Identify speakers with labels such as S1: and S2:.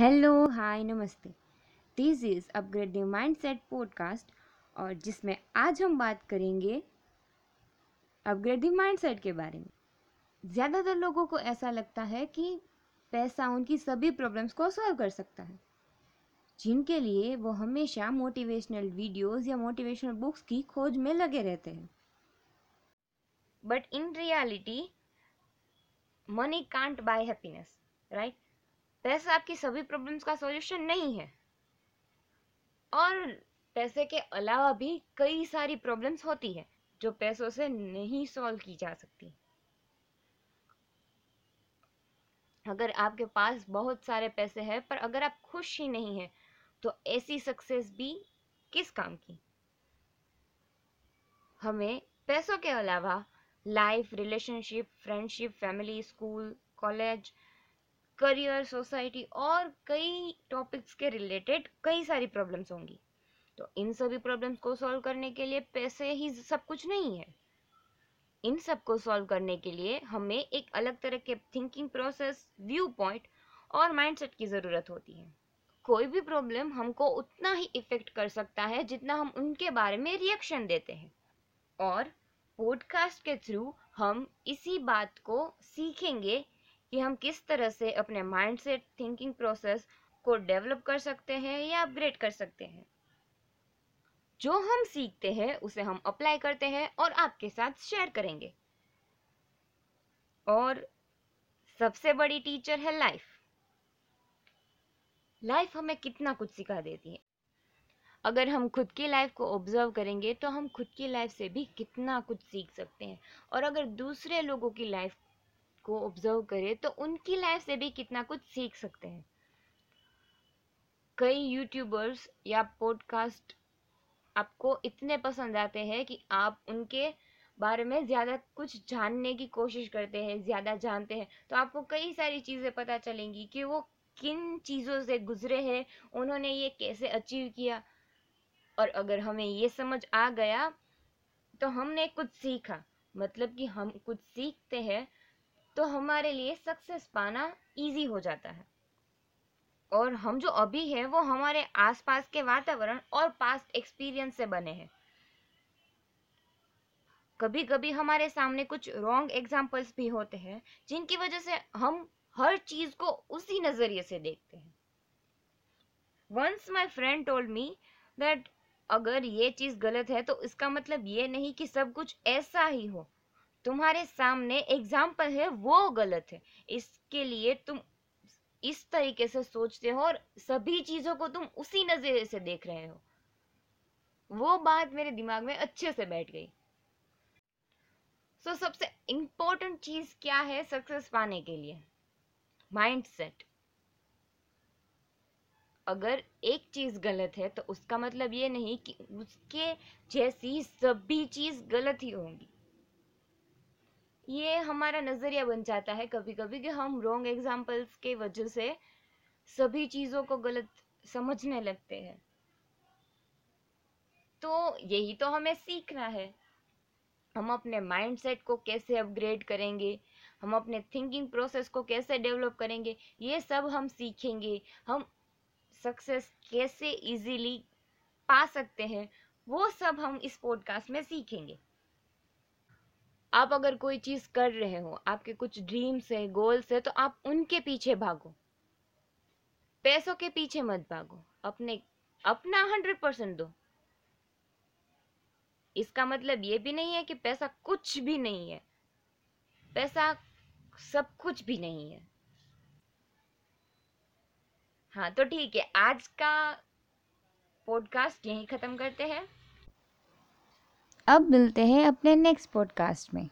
S1: Hello, hi, नमस्ते। This is upgrade the mindset podcast और जिसमें आज हम बात करेंगे अपग्रेड द माइंडसेट के बारे में। ज़्यादातर लोगों को ऐसा लगता है कि पैसा उनकी सभी प्रॉब्लम्स को सॉल्व कर सकता है, जिनके लिए वो हमेशा मोटिवेशनल वीडियोस या मोटिवेशनल बुक्स की खोज में लगे रहते हैं। But in reality money can't buy happiness right पैसा आपकी सभी प्रॉब्लम्स का सॉल्यूशन नहीं है। और पैसे के अलावा भी कई सारी प्रॉब्लम्स होती है, जो पैसों से नहीं सॉल्व की जा सकती। अगर आपके पास बहुत सारे पैसे हैं, पर अगर आप खुश ही नहीं हैं तो ऐसी सक्सेस भी किस काम की? हमें पैसों के अलावा life relationship friendship family school college career, society और कई टॉपिक्स के रिलेटेड कई सारी प्रॉब्लम्स होंगी। तो इन सभी प्रॉब्लम्स को सॉल्व करने के लिए पैसे ही सब कुछ नहीं है। इन सबको सॉल्व करने के लिए हमें एक अलग तरह के थिंकिंग प्रोसेस व्यू पॉइंट और माइंडसेट की ज़रूरत होती है। कोई भी प्रॉब्लम हमको उतना ही इफ़ेक्ट कर सकता है जितना हम उनके बारे में रिएक्शन देते हैं। और पॉडकास्ट के थ्रू हम इसी बात को सीखेंगे कि हम किस तरह से अपने माइंडसेट थिंकिंग प्रोसेस को डेवलप कर सकते हैं या अपग्रेड कर सकते हैं। जो हम सीखते हैं, उसे हम अप्लाई करते हैं और आपके साथ शेयर करेंगे। और सबसे बड़ी टीचर है लाइफ लाइफ हमें कितना कुछ सिखा देती है। अगर हम खुद की लाइफ को ऑब्ज़र्व करेंगे तो हम खुद की लाइफ से भी कितना कुछ सीख सकते हैं। और अगर दूसरे लोगों की लाइफ को ऑब्ज़र्व करें तो उनकी लाइफ से भी कितना कुछ सीख सकते हैं। कई यूट्यूबर्स या पॉडकास्ट आपको इतने पसंद आते हैं कि आप उनके बारे में ज़्यादा कुछ जानने की कोशिश करते हैं, ज़्यादा जानते हैं तो आपको कई सारी चीज़ें पता चलेंगी कि वो किन चीज़ों से गुजरे हैं, उन्होंने ये कैसे अचीव किया। और अगर हमें ये समझ आ गया तो हमने कुछ सीखा मतलब कि हम कुछ सीखते हैं तो हमारे लिए सक्सेस पाना इजी हो जाता है। और हम जो अभी है, वो हमारे आसपास के वातावरण और पास्ट एक्सपीरियंस से बने हैं। कभी कभी हमारे सामने कुछ रॉन्ग एग्जाम्पल्स भी होते हैं, जिनकी वजह से हम हर चीज़ को उसी नज़रिए से देखते हैं। Once my friend told me that अगर ये चीज़ गलत है तो इसका मतलब ये नहीं कि सब कुछ ऐसा ही हो। तुम्हारे सामने एग्ज़ाम्पल है वो गलत है। इसके लिए तुम इस तरीके से सोचते हो और सभी चीज़ों को तुम उसी नज़रिए से देख रहे हो। वो बात मेरे दिमाग में अच्छे से बैठ गई। सो so, सबसे इंपॉर्टेंट चीज़ क्या है सक्सेस पाने के लिए? माइंड सेट अगर एक चीज़ गलत है तो उसका मतलब ये नहीं कि उसके जैसी सभी चीज़ गलत ही होंगी। ये हमारा नज़रिया बन जाता है कभी कभी कि हम रॉन्ग एग्जाम्पल्स के वजह से सभी चीज़ों को गलत समझने लगते हैं। तो यही तो हमें सीखना है। हम अपने माइंडसेट को कैसे अपग्रेड करेंगे? हम अपने थिंकिंग प्रोसेस को कैसे डेवलप करेंगे? ये सब हम सीखेंगे। हम सक्सेस कैसे इजीली पा सकते हैं? वो सब हम इस पॉडकास्ट में सीखेंगे। आप अगर कोई चीज़ कर रहे हो, आपके कुछ ड्रीम्स है गोल्स है तो आप उनके पीछे भागो। पैसों के पीछे मत भागो। अपने, अपना हंड्रेड परसेंट दो। इसका मतलब ये भी नहीं है कि पैसा कुछ भी नहीं है। पैसा सब कुछ भी नहीं है। हाँ तो ठीक है। आज का पॉडकास्ट यहीं ख़त्म करते हैं।
S2: अब मिलते हैं अपने नेक्स्ट पॉडकास्ट में।